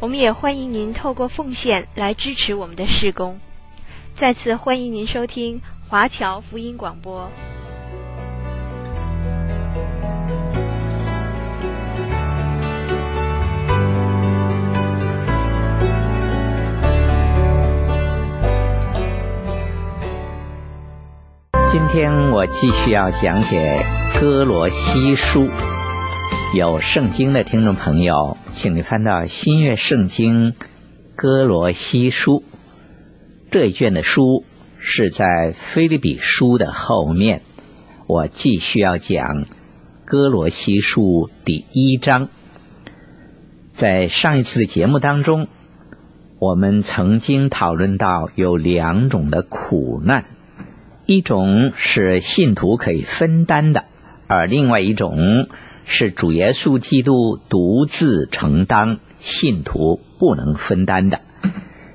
我们也欢迎您透过奉献来支持我们的事工。再次欢迎您收听华侨福音广播。今天我继续要讲解哥罗西书。有圣经的听众朋友，请你翻到新约圣经歌罗西书。这一卷的书是在腓立比书的后面，我继续要讲哥罗西书第一章。在上一次的节目当中，我们曾经讨论到有两种的苦难，一种是信徒可以分担的，而另外一种是主耶稣基督独自承担，信徒不能分担的。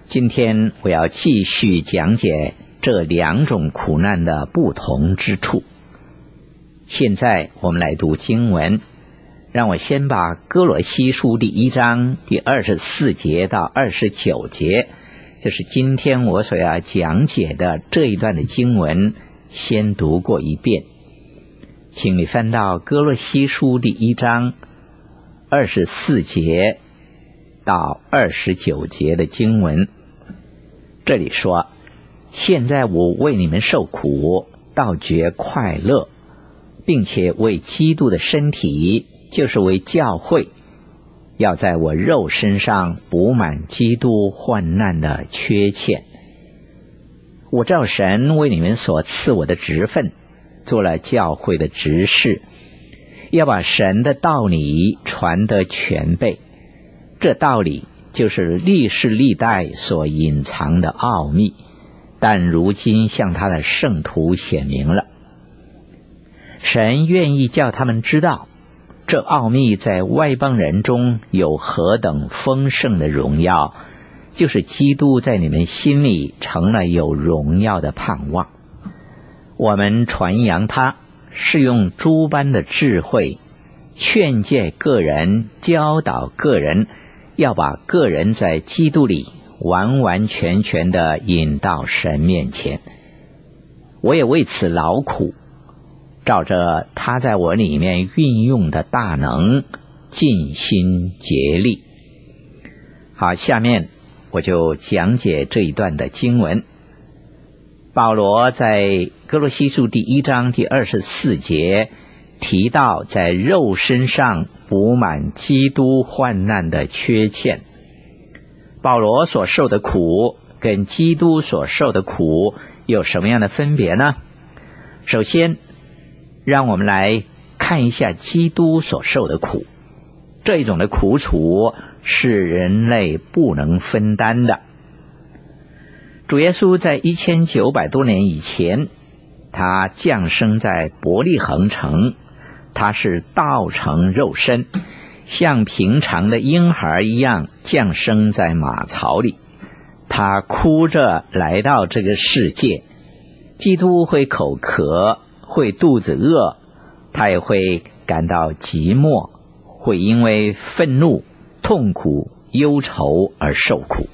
今天我要继续讲解这两种苦难的不同之处。现在我们来读经文，让我先把哥罗西书第一章第二十四节到二十九节，就是今天我所要讲解的这一段的经文，先读过一遍。请你翻到哥罗西书第一章二十四节到二十九节的经文。这里说：“现在我为你们受苦，倒觉快乐，并且为基督的身体，就是为教会，要在我肉身上补满基督患难的缺欠。我照神为你们所赐我的职分，做了教会的执事，要把神的道理传得全备。这道理。”就是历世历代所隐藏的奥秘，但如今向他的圣徒显明了。神愿意叫他们知道，这奥秘在外邦人中有何等丰盛的荣耀，就是基督在你们心里成了有荣耀的盼望。我们传扬他，是用诸般的智慧，劝诫个人，教导个人。要把个人在基督里完完全全的引到神面前，我也为此劳苦，照着他在我里面运用的大能，尽心竭力。好，下面我就讲解这一段的经文。保罗在歌罗西书第一章第二十四节。提到在肉身上补满基督患难的缺欠，保罗所受的苦跟基督所受的苦有什么样的分别呢？首先，让我们来看一下基督所受的苦，这种的苦楚是人类不能分担的。主耶稣在一千九百多年以前，他降生在伯利恒城。他是道成肉身，像平常的婴孩一样降生在马槽里。他哭着来到这个世界。基督会口渴，会肚子饿，他也会感到寂寞，会因为愤怒、痛苦、忧愁而受苦。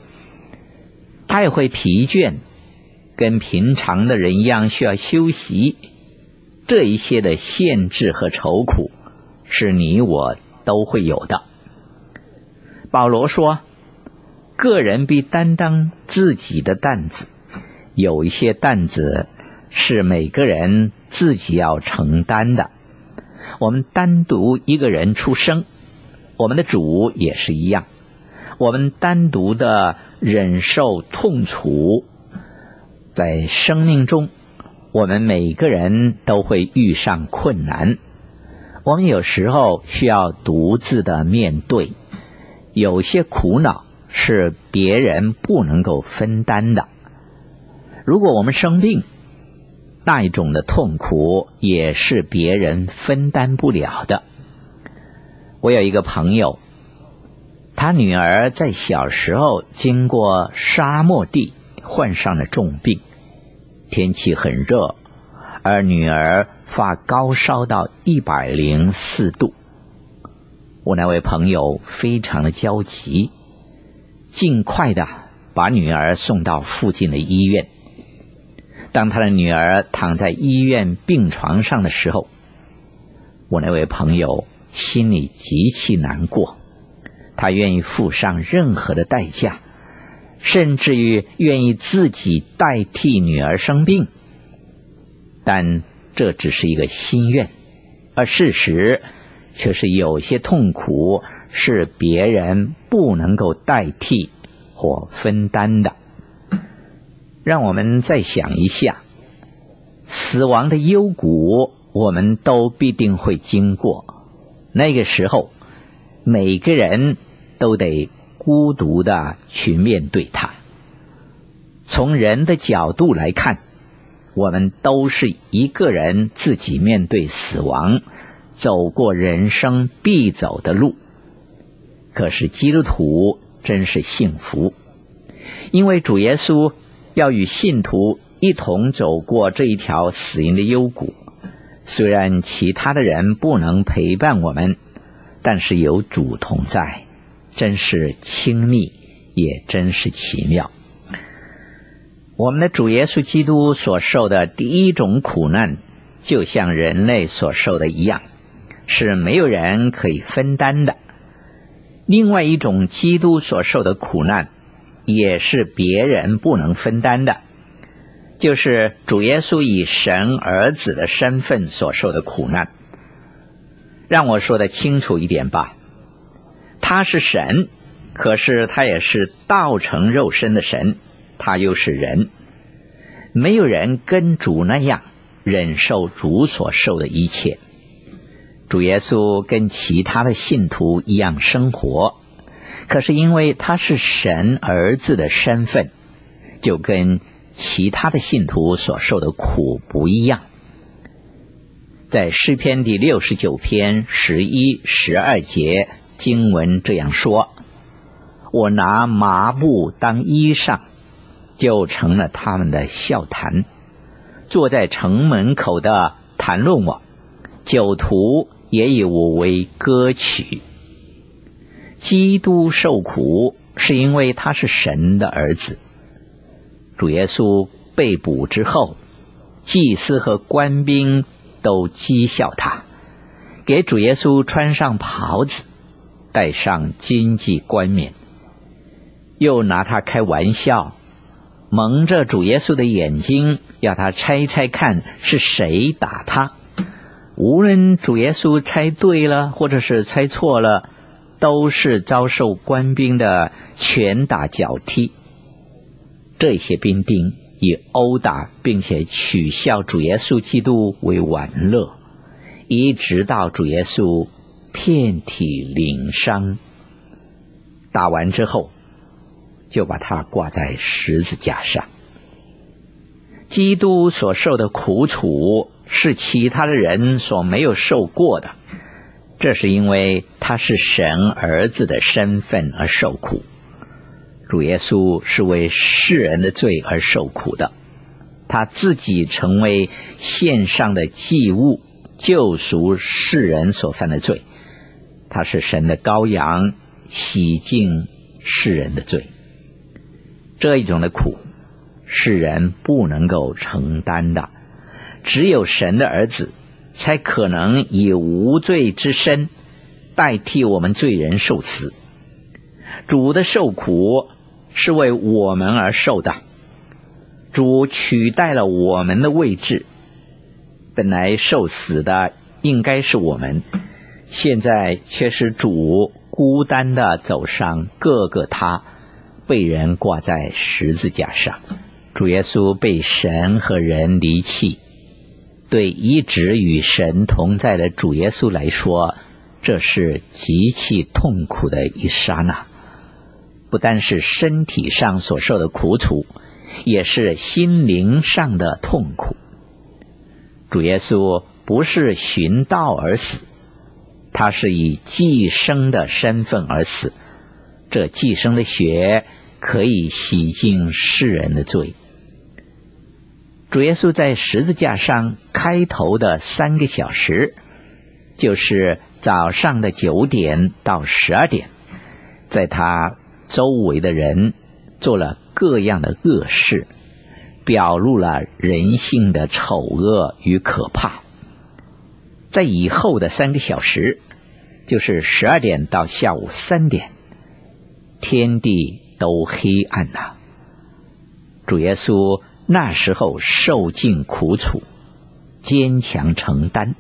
他也会疲倦，跟平常的人一样需要休息。这一些的限制和愁苦，是你我都会有的。保罗说：“个人必担当自己的担子，有一些担子是每个人自己要承担的。我们单独一个人出生，我们的主也是一样。我们单独的忍受痛楚，在生命中。”我们每个人都会遇上困难，我们有时候需要独自的面对，有些苦恼是别人不能够分担的。如果我们生病，那一种的痛苦也是别人分担不了的。我有一个朋友，他女儿在小时候经过沙漠地，患上了重病，天气很热，而女儿发高烧到一百零四度。我那位朋友非常的焦急，尽快的把女儿送到附近的医院。当他的女儿躺在医院病床上的时候，我那位朋友心里极其难过，他愿意付上任何的代价，甚至于愿意自己代替女儿生病，但这只是一个心愿，而事实。却是有些痛苦是别人不能够代替或分担的。让我们再想一下，死亡的幽谷，我们都必定会经过。那个时候，每个人都得孤独的去面对它。从人的角度来看，我们都是一个人自己面对死亡。走过人生必走的路，可是基督徒真是幸福，因为主耶稣要与信徒一同走过这一条死荫的幽谷。虽然其他的人不能陪伴我们，但是有主同在，真是亲密，也真是奇妙。我们的主耶稣基督所受的第一种苦难，就像人类所受的一样。是没有人可以分担的。另外一种基督所受的苦难，也是别人不能分担的，就是主耶稣以神儿子的身份所受的苦难。让我说的清楚一点吧，他是神，可是他也是道成肉身的神，他又是人。没有人跟主那样忍受主所受的一切。主耶稣跟其他的信徒一样生活，可是因为他是神儿子的身份，就跟其他的信徒所受的苦不一样。在诗篇第六十九篇十一、十二节经文这样说：“我拿麻布当衣裳，就成了他们的笑谈；坐在城门口的谈论我，酒徒。”也以我为歌曲。基督受苦是因为他是神的儿子。主耶稣被捕之后，祭司和官兵都讥笑他，给主耶稣穿上袍子，戴上荆棘冠冕，又拿他开玩笑，蒙着主耶稣的眼睛，要他猜猜看是谁打他。无论主耶稣猜对了，或者是猜错了，都是遭受官兵的拳打脚踢。这些兵丁以殴打并且取笑主耶稣基督为玩乐，一直到主耶稣遍体鳞伤。打完之后，就把他挂在十字架上。基督所受的苦楚。是其他的人所没有受过的，这是因为他是神儿子的身份而受苦。主耶稣是为世人的罪而受苦的，他自己成为献上的祭物，救赎世人所犯的罪。他是神的羔羊，洗净世人的罪。这一种的苦，世人不能够承担的。只有神的儿子才可能以无罪之身代替我们罪人受死。主的受苦是为我们而受的，主取代了我们的位置。本来受死的应该是我们，现在却是主孤单的走上各个他，被人挂在十字架上。主耶稣被神和人离弃。对一直与神同在的主耶稣来说，这是极其痛苦的一刹那。不单是身体上所受的苦楚，也是心灵上的痛苦。主耶稣不是寻道而死，他是以寄生的身份而死。这寄生的血可以洗净世人的罪。主耶稣在十字架上开头的三个小时，就是早上的九点到十二点，在他周围的人做了各样的恶事，表露了人性的丑恶与可怕。在以后的三个小时，就是十二点到下午三点，天地都黑暗了。主耶稣。那时候受尽苦楚，坚强承担，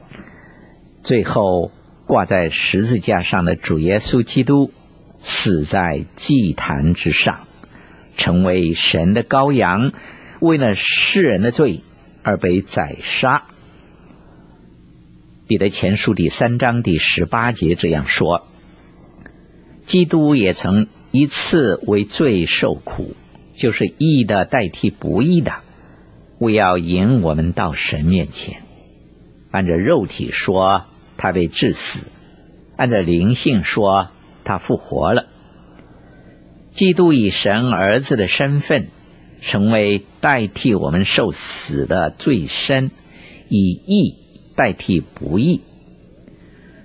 最后挂在十字架上的主耶稣基督死在祭坛之上，成为神的羔羊，为了世人的罪而被宰杀。彼得前书第三章第十八节这样说：基督也曾一次为罪受苦。就是义的代替不义的，为要引我们到神面前。按着肉体说，他被治死；按着灵性说，他复活了。基督以神儿子的身份，成为代替我们受死的罪身，以义代替不义。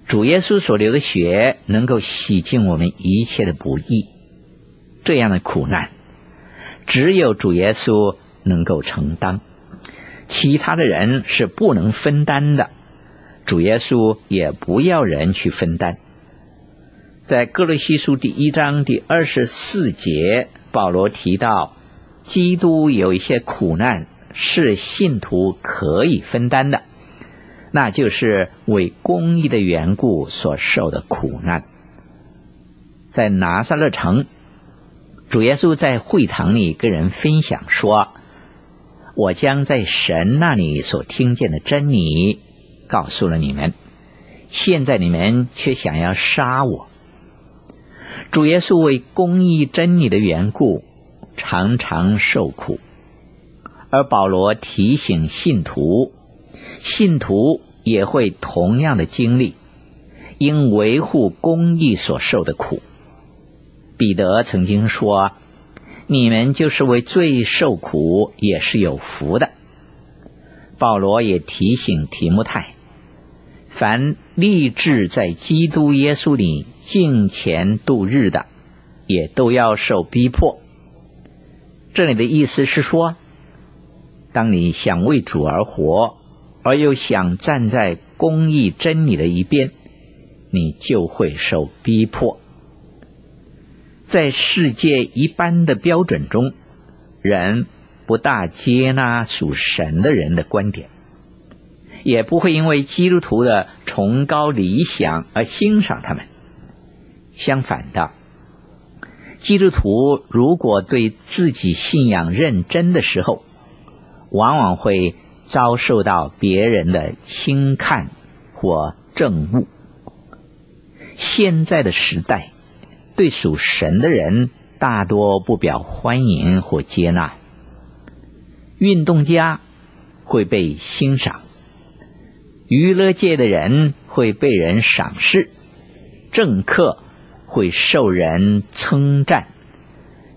主耶稣所流的血，能够洗净我们一切的不义。这样的苦难。只有主耶稣能够承担，其他的人是不能分担的。主耶稣也不要人去分担。在歌罗西书第一章第二十四节，保罗提到，基督有一些苦难是信徒可以分担的，那就是为公义的缘故所受的苦难。在拿撒勒城。主耶稣在会堂里跟人分享说：“我将在神那里所听见的真理告诉了你们，现在你们却想要杀我。”主耶稣为公义真理的缘故，常常受苦，而保罗提醒信徒，信徒也会同样的经历，因维护公义所受的苦。彼得曾经说：“你们就是为罪受苦，也是有福的。”保罗也提醒提摩太：“凡立志在基督耶稣里敬虔度日的，也都要受逼迫。”这里的意思是说，当你想为主而活，而又想站在公义真理的一边，你就会受逼迫。在世界一般的标准中，人不大接纳属神的人的观点，也不会因为基督徒的崇高理想而欣赏他们。相反的，基督徒如果对自己信仰认真的时候，往往会遭受到别人的轻看或憎恶。现在的时代。对属神的人，大多不表欢迎或接纳。运动家会被欣赏，娱乐界的人会被人赏识，政客会受人称赞，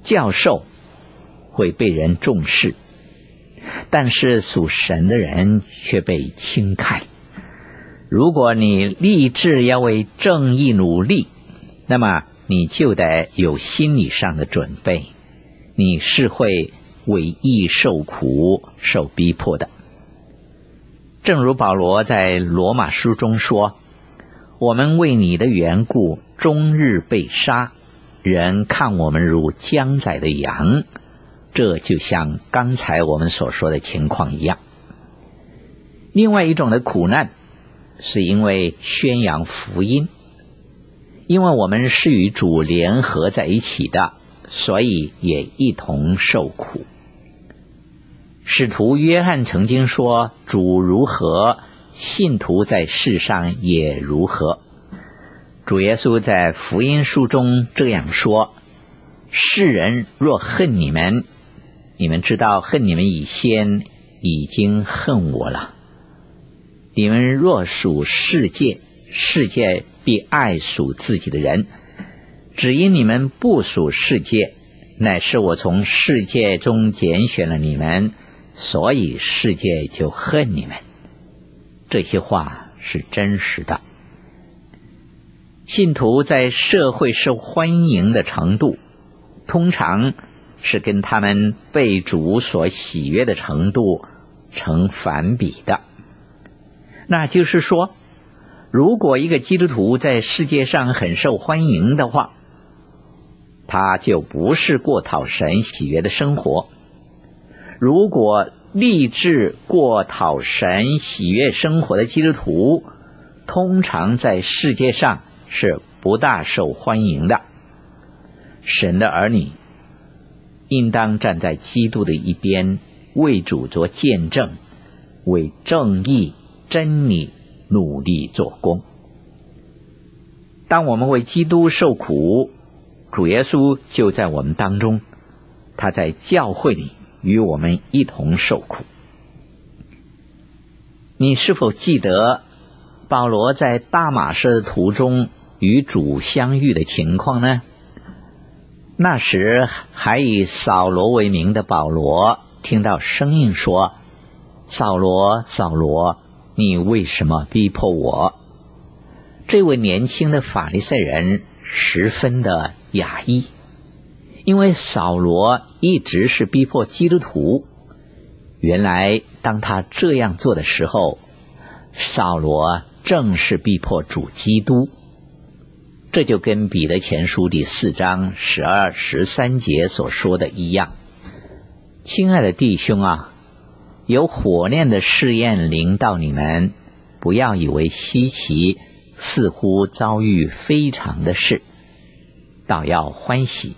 教授会被人重视，但是属神的人却被轻看。如果你立志要为正义努力，那么。你就得有心理上的准备，你是会为义受苦、受逼迫的。正如保罗在罗马书中说：“我们为你的缘故，终日被杀，人看我们如将宰的羊。”这就像刚才我们所说的情况一样。另外一种的苦难，是因为宣扬福音。因为我们是与主联合在一起的，所以也一同受苦。使徒约翰曾经说：“主如何，信徒在世上也如何。”主耶稣在福音书中这样说：“世人若恨你们，你们知道恨你们以先已经恨我了。你们若属世界，世界必爱属自己的人；只因你们不属世界，乃是我从世界中拣选了你们，所以世界就恨你们。这些话是真实的。信徒在社会受欢迎的程度，通常是跟他们被主所喜悦的程度成反比的。那就是说，如果一个基督徒在世界上很受欢迎的话，他就不是过讨神喜悦的生活。如果立志过讨神喜悦生活的基督徒，通常在世界上。是不大受欢迎的。神的儿女应当站在基督的一边，为主做见证，为正义真理努力做工。当我们为基督受苦，主耶稣就在我们当中，他在教会里与我们一同受苦。你是否记得保罗在大马士的途中，与主相遇的情况呢？那时还以扫罗为名的保罗听到声音说：“扫罗，扫罗，你为什么逼迫我？”这位年轻的法利赛人十分的讶异，因为扫罗一直是逼迫基督徒。原来当他这样做的时候，扫罗正是逼迫主基督。这就跟彼得前书第四章十二、十三节所说的一样。亲爱的弟兄啊，有火炼的试验临到你们，不要以为稀奇，似乎遭遇非常的事，倒要欢喜，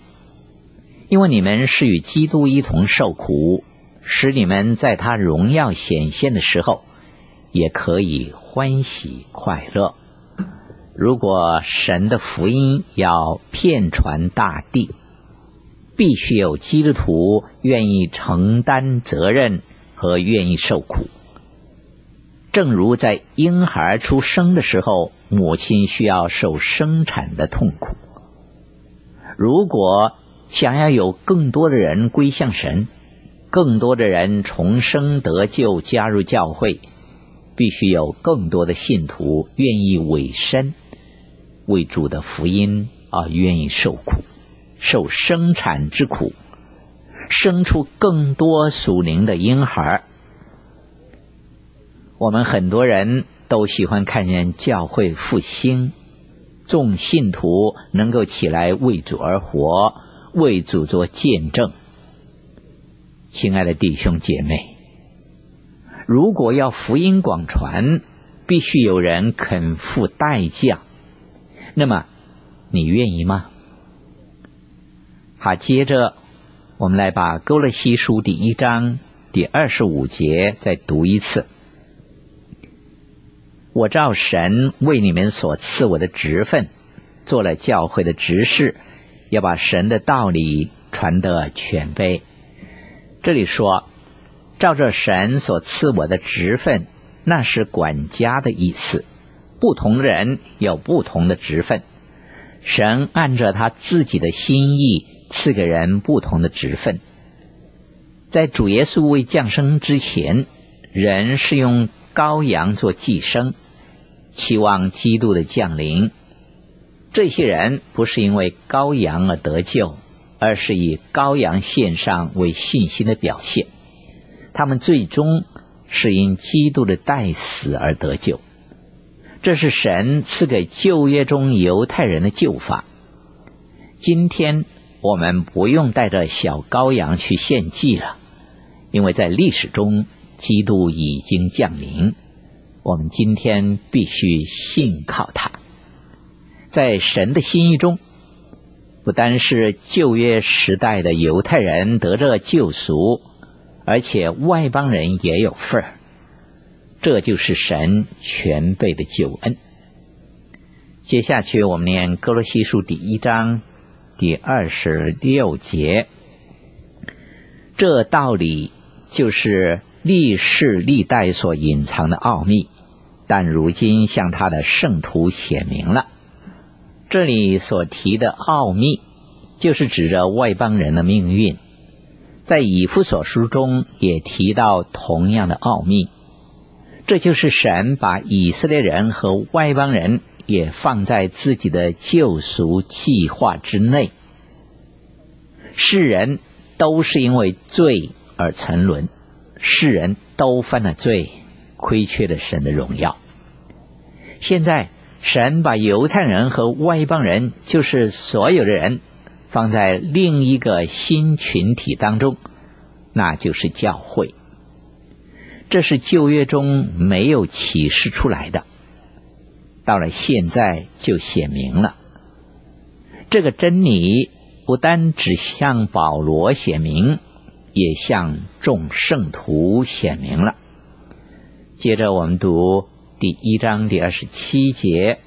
因为你们是与基督一同受苦，使你们在他荣耀显现的时候，也可以欢喜快乐。如果神的福音要遍传大地，必须有基督徒愿意承担责任和愿意受苦。正如在婴孩出生的时候，母亲需要受生产的痛苦。如果想要有更多的人归向神，更多的人重生得救加入教会，必须有更多的信徒愿意委身。为主的福音而愿意受苦，受生产之苦，生出更多属灵的婴孩。我们很多人都喜欢看见教会复兴，众信徒能够起来为主而活，为主做见证。亲爱的弟兄姐妹，如果要福音广传，必须有人肯付代价。那么，你愿意吗？好，接着我们来把《歌勒西书》第一章第二十五节再读一次。我照神为你们所赐我的职分，做了教会的执事，要把神的道理传得全备。这里说，照着神所赐我的职分，那是管家的意思。不同人有不同的职分，神按照他自己的心意赐给人不同的职分。在主耶稣未降生之前，人是用羔羊做祭牲，期望基督的降临。这些人不是因为羔羊而得救，而是以羔羊献上为信心的表现。他们最终是因基督的代死而得救。这是神赐给旧约中犹太人的旧法。今天我们不用带着小羔羊去献祭了，因为在历史中基督已经降临。我们今天必须信靠他。在神的心意中，不单是旧约时代的犹太人得着救赎，而且外邦人也有份儿。这就是神全备的救恩。接下去，我们念《歌罗西书》第一章第二十六节。这道理就是历世历代所隐藏的奥秘，但如今向他的圣徒显明了。这里所提的奥秘，就是指着外邦人的命运。在以弗所书中也提到同样的奥秘，这就是神把以色列人和外邦人也放在自己的救赎计划之内。世人都是因为罪而沉沦，世人都犯了罪，亏缺了神的荣耀。现在神把犹太人和外邦人，就是所有的人，放在另一个新群体当中，那就是教会。这是旧约中没有启示出来的，到了现在就显明了。这个真理不单只向保罗显明，也向众圣徒显明了。接着我们读第一章第二十七节。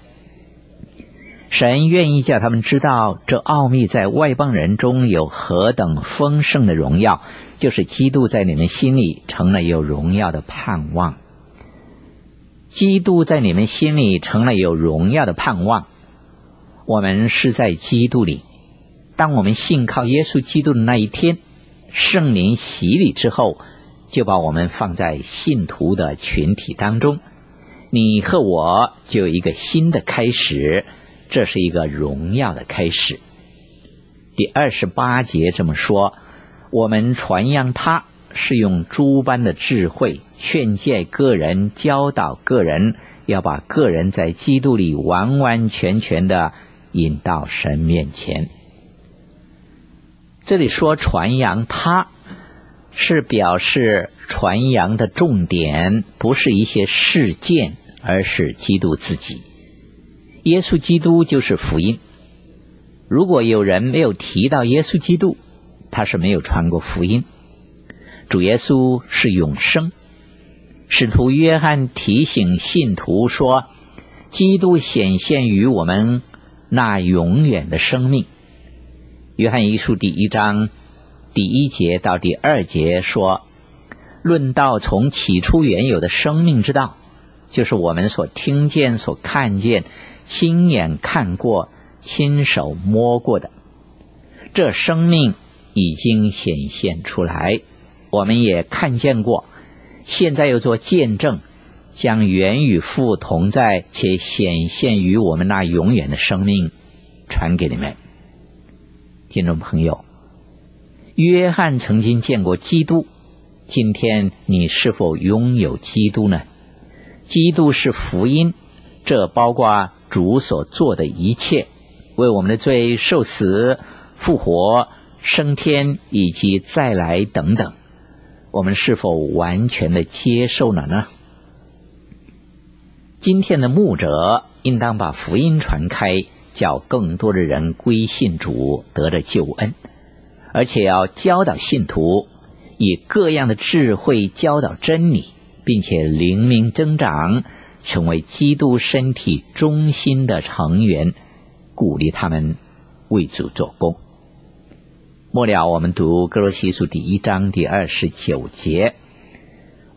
神愿意叫他们知道，这奥秘在外邦人中有何等丰盛的荣耀，就是基督在你们心里成了有荣耀的盼望。基督在你们心里成了有荣耀的盼望。我们是在基督里，当我们信靠耶稣基督的那一天，圣灵洗礼之后，就把我们放在信徒的群体当中。你和我就有一个新的开始。这是一个荣耀的开始。第二十八节这么说：我们传扬他，是用诸般的智慧劝诫个人，教导个人，要把个人在基督里完完全全的引到神面前。这里说传扬他，是表示传扬的重点不是一些事件，而是基督自己。耶稣基督就是福音。如果有人没有提到耶稣基督，他是没有传过福音。主耶稣是永生。使徒约翰提醒信徒说：“基督显现于我们那永远的生命。”约翰一书第一章第一节到第二节说：“论到从起初原有的生命之道，就是我们所听见、所看见。”亲眼看过、亲手摸过的，这生命已经显现出来，我们也看见过，现在又做见证，将原与父同在且显现于我们那永远的生命传给你们，听众朋友。约翰曾经见过基督，今天你是否拥有基督呢？基督是福音，这包括。主所做的一切，为我们的罪受死、复活、升天以及再来等等，我们是否完全的接受了呢？今天的牧者应当把福音传开，叫更多的人归信主，得着救恩，而且要教导信徒，以各样的智慧教导真理，并且灵明增长。成为基督身体中心的成员，鼓励他们为主做工。末了，我们读歌罗西书第一章第二十九节：“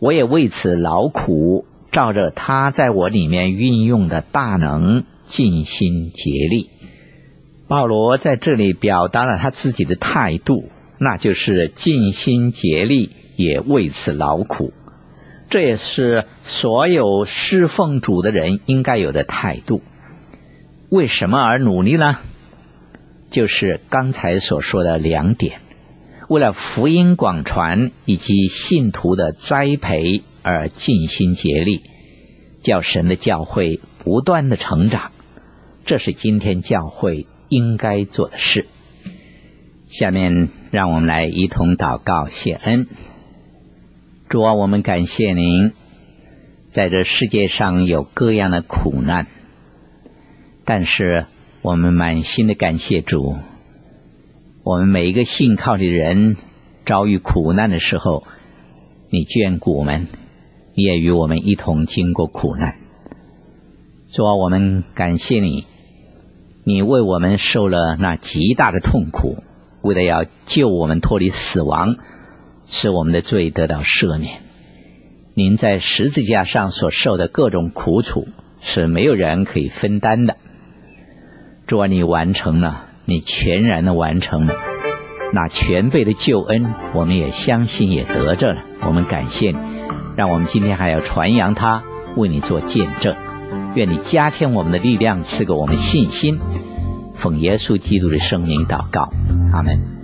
我也为此劳苦，照着他在我里面运用的大能，尽心竭力。”保罗在这里表达了他自己的态度，那就是尽心竭力，也为此劳苦。这也是所有侍奉主的人应该有的态度。为什么而努力呢？就是刚才所说的两点：为了福音广传以及信徒的栽培而尽心竭力，叫神的教会不断的成长。这是今天教会应该做的事。下面让我们来一同祷告谢恩。主啊，我们感谢您，在这世界上有各样的苦难，但是我们满心的感谢主。我们每一个信靠的人遭遇苦难的时候，你眷顾我们，你也与我们一同经过苦难。主啊，我们感谢你，你为我们受了那极大的痛苦，为了要救我们脱离死亡，使我们的罪得到赦免。您在十字架上所受的各种苦楚，是没有人可以分担的。主啊，你完成了，你全然的完成了那全备的救恩，我们也相信也得着了。我们感谢你，让我们今天还要传扬它，为你做见证。愿你加添我们的力量，赐给我们信心。奉耶稣基督的圣名祷告，阿门。